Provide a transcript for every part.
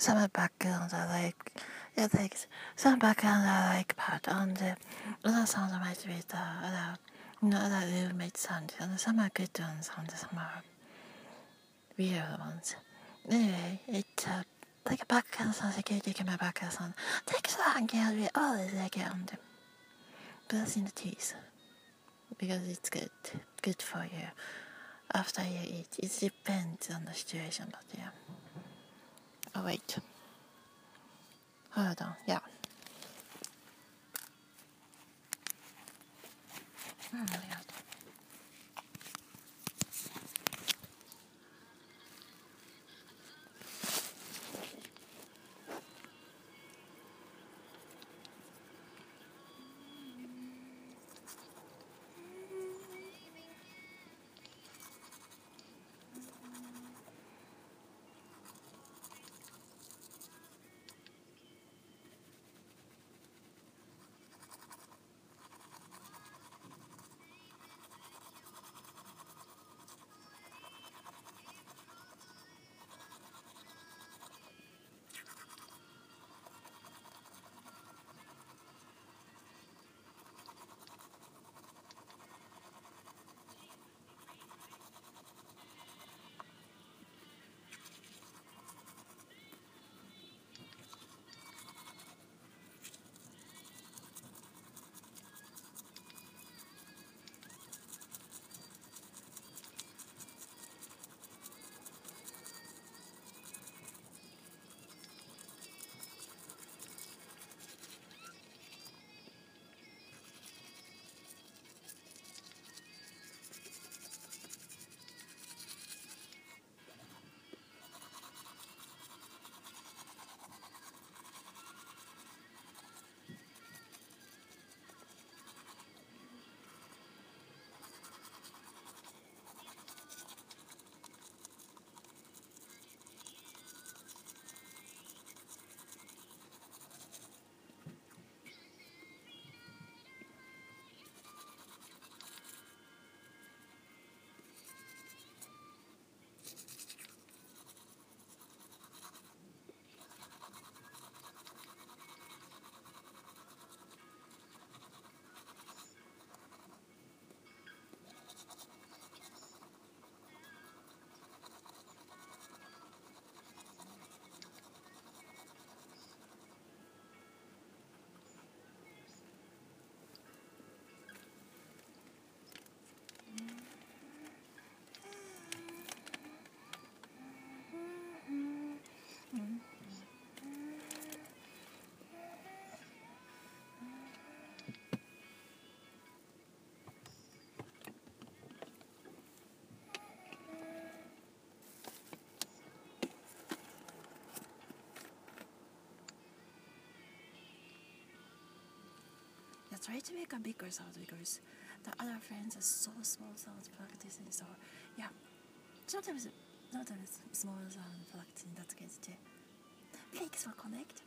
some backgrounds are like it takes some backgrounds are like part on the other sounds might be the other you know, other roommate sounds and some are good ones and some are weird ones. Anyway, it's uh, like a background sound security camera background sound. Takes a long gallery always like it on the brushing the teeth because it's good good for you after you eat. It depends on the situation, but yeah. Oh wait. Hold on. Yeah. Mm, yeah. Try to make a bigger sound because the other friends are so small sounds practicing. So yeah, sometimes sometimes small sound practicing. That's good too. Thanks for connect.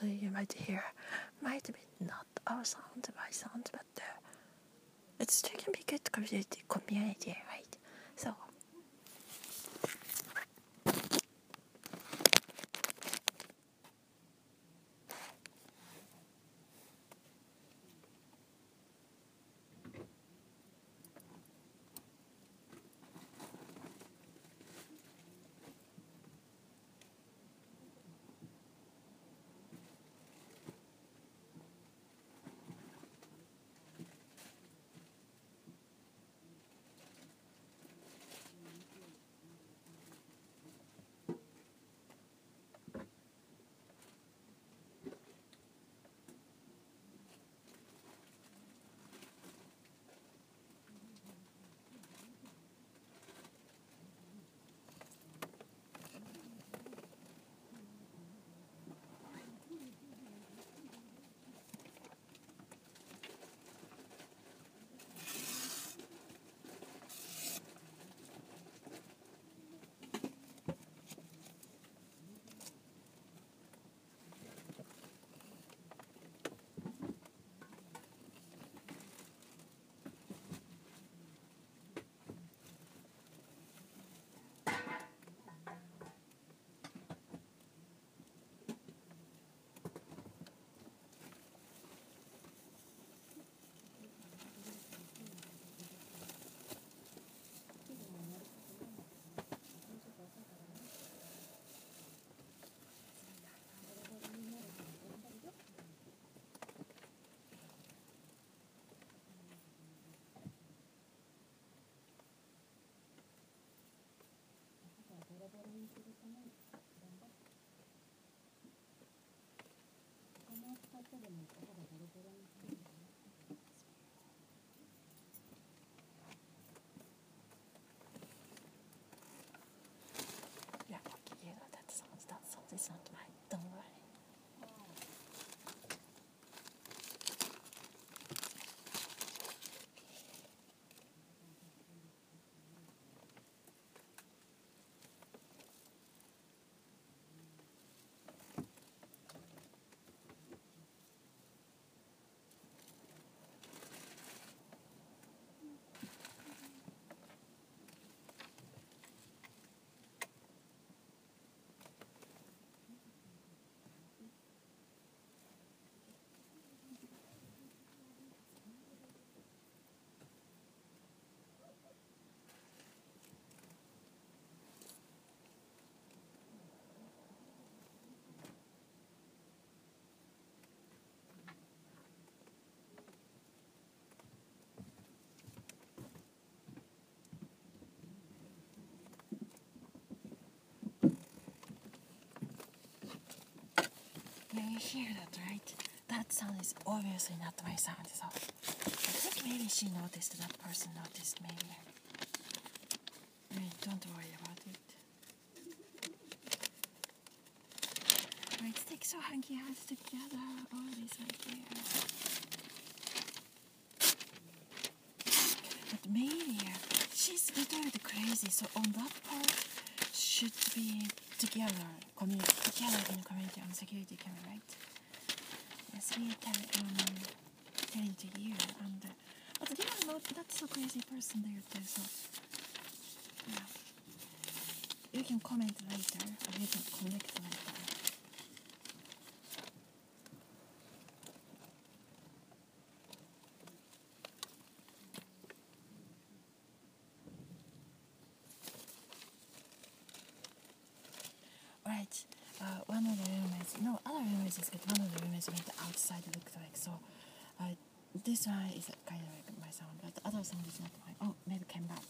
Sound you might hear might be not our sound, my sound, but uh, it still can be good community, community, right? So. Yeah, okay, yeah, that sounds, that sounds, it's not Yeah, you hear that, right? That sound is obviously not my sound, so I think maybe she noticed, that person noticed, maybe. Don't worry about it. Right, stick so hanky hands together, all these right there. But maybe uh, she's a little bit crazy, so on that part should be together, community, together in community on security camera, right? Yes, we tell, um, telling to you, and uh, but you are not that's a crazy person there too, so yeah. You can comment later, or you can connect later. Right. Uh, one of the roommates, no, other roommates is good. One of the roommates made the outside look like so. Uh, this one is kind of like my sound, but the other sound is not mine. Oh, maybe came back.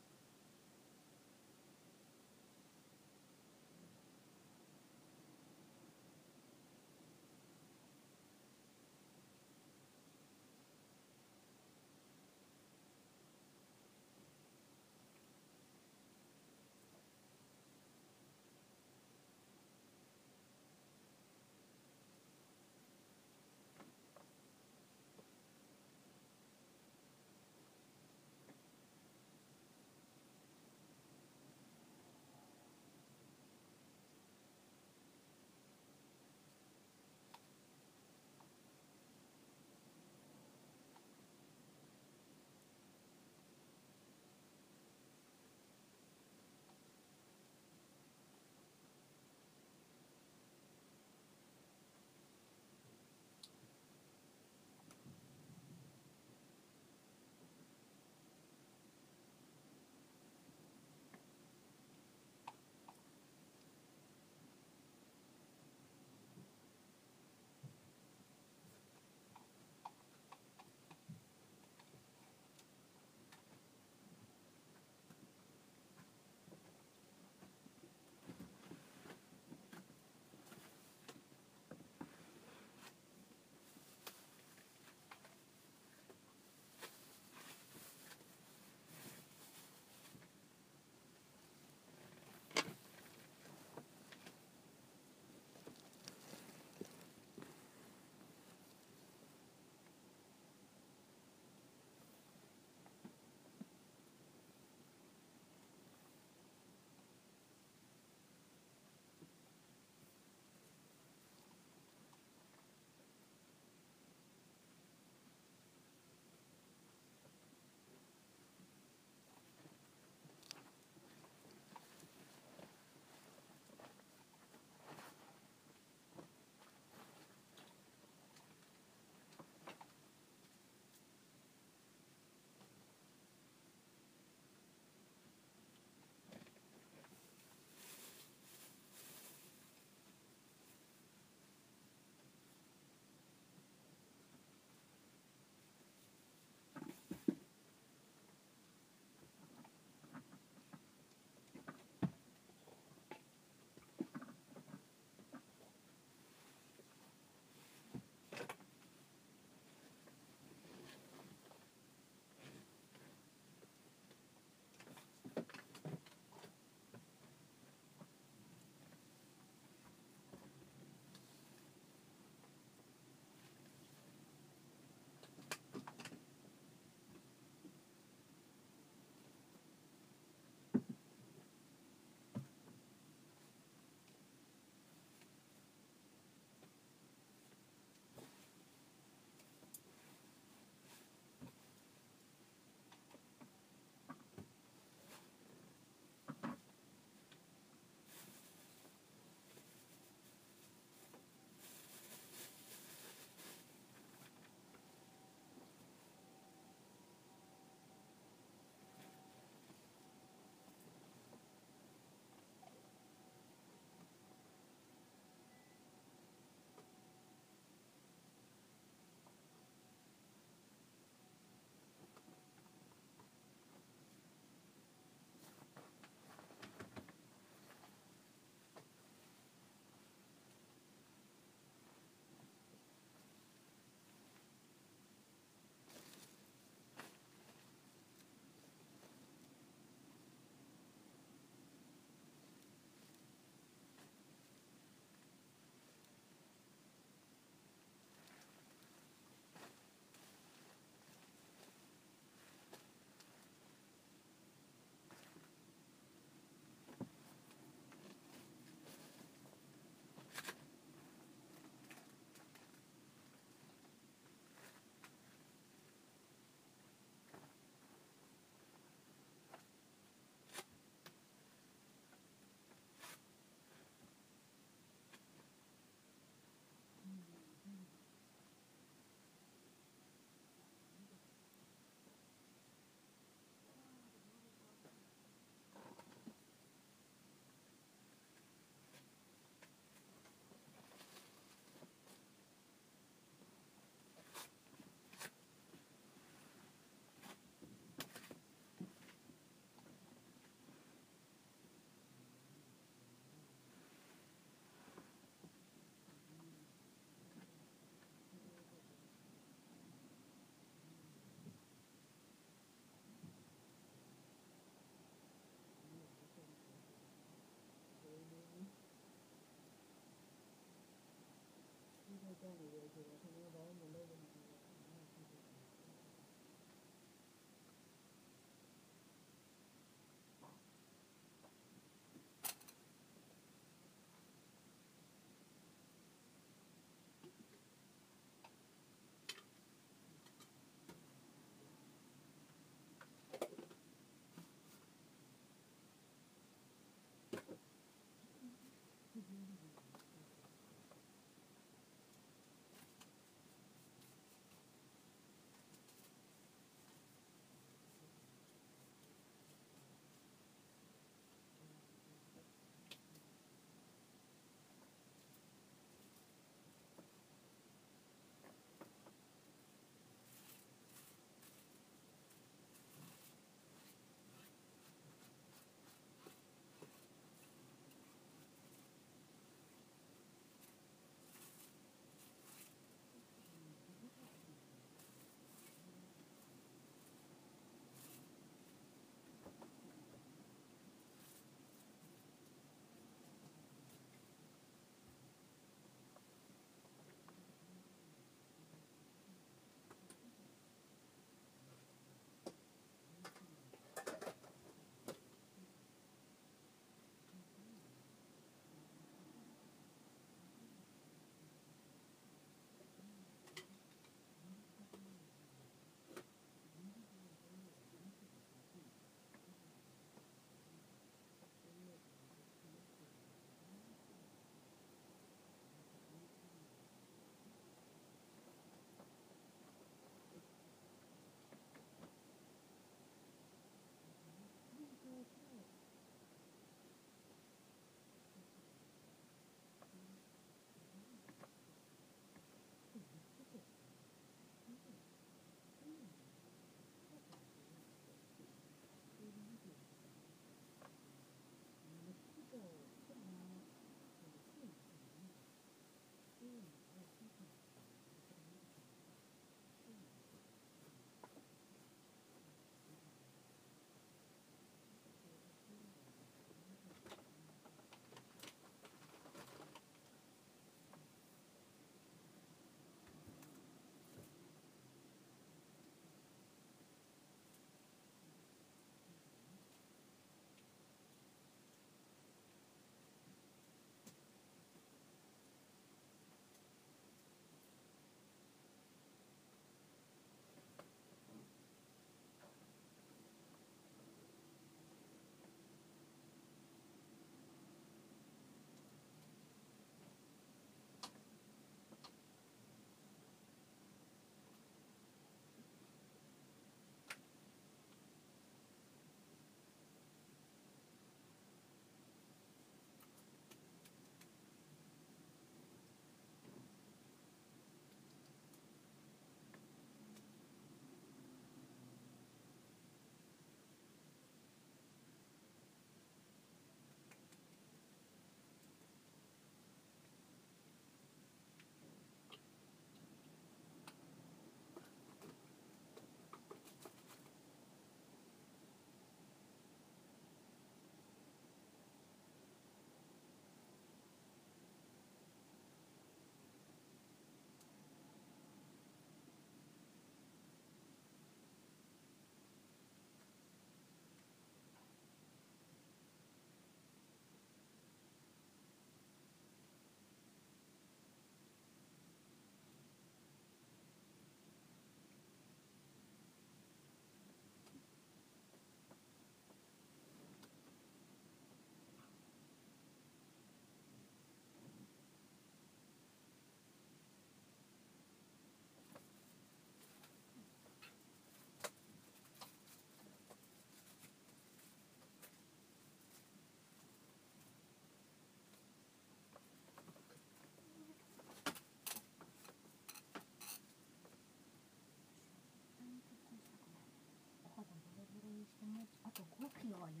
はや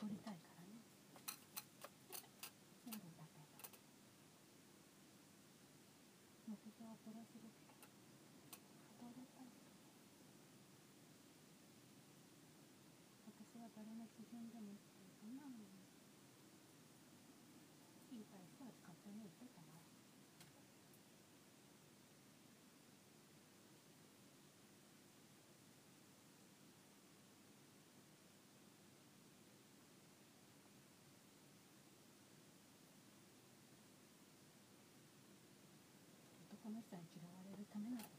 取りたいからね。全部だけど。目標はプラスで取りたい。私は誰の基準でもいい。かな言いたい人は勝手に言ってたためなら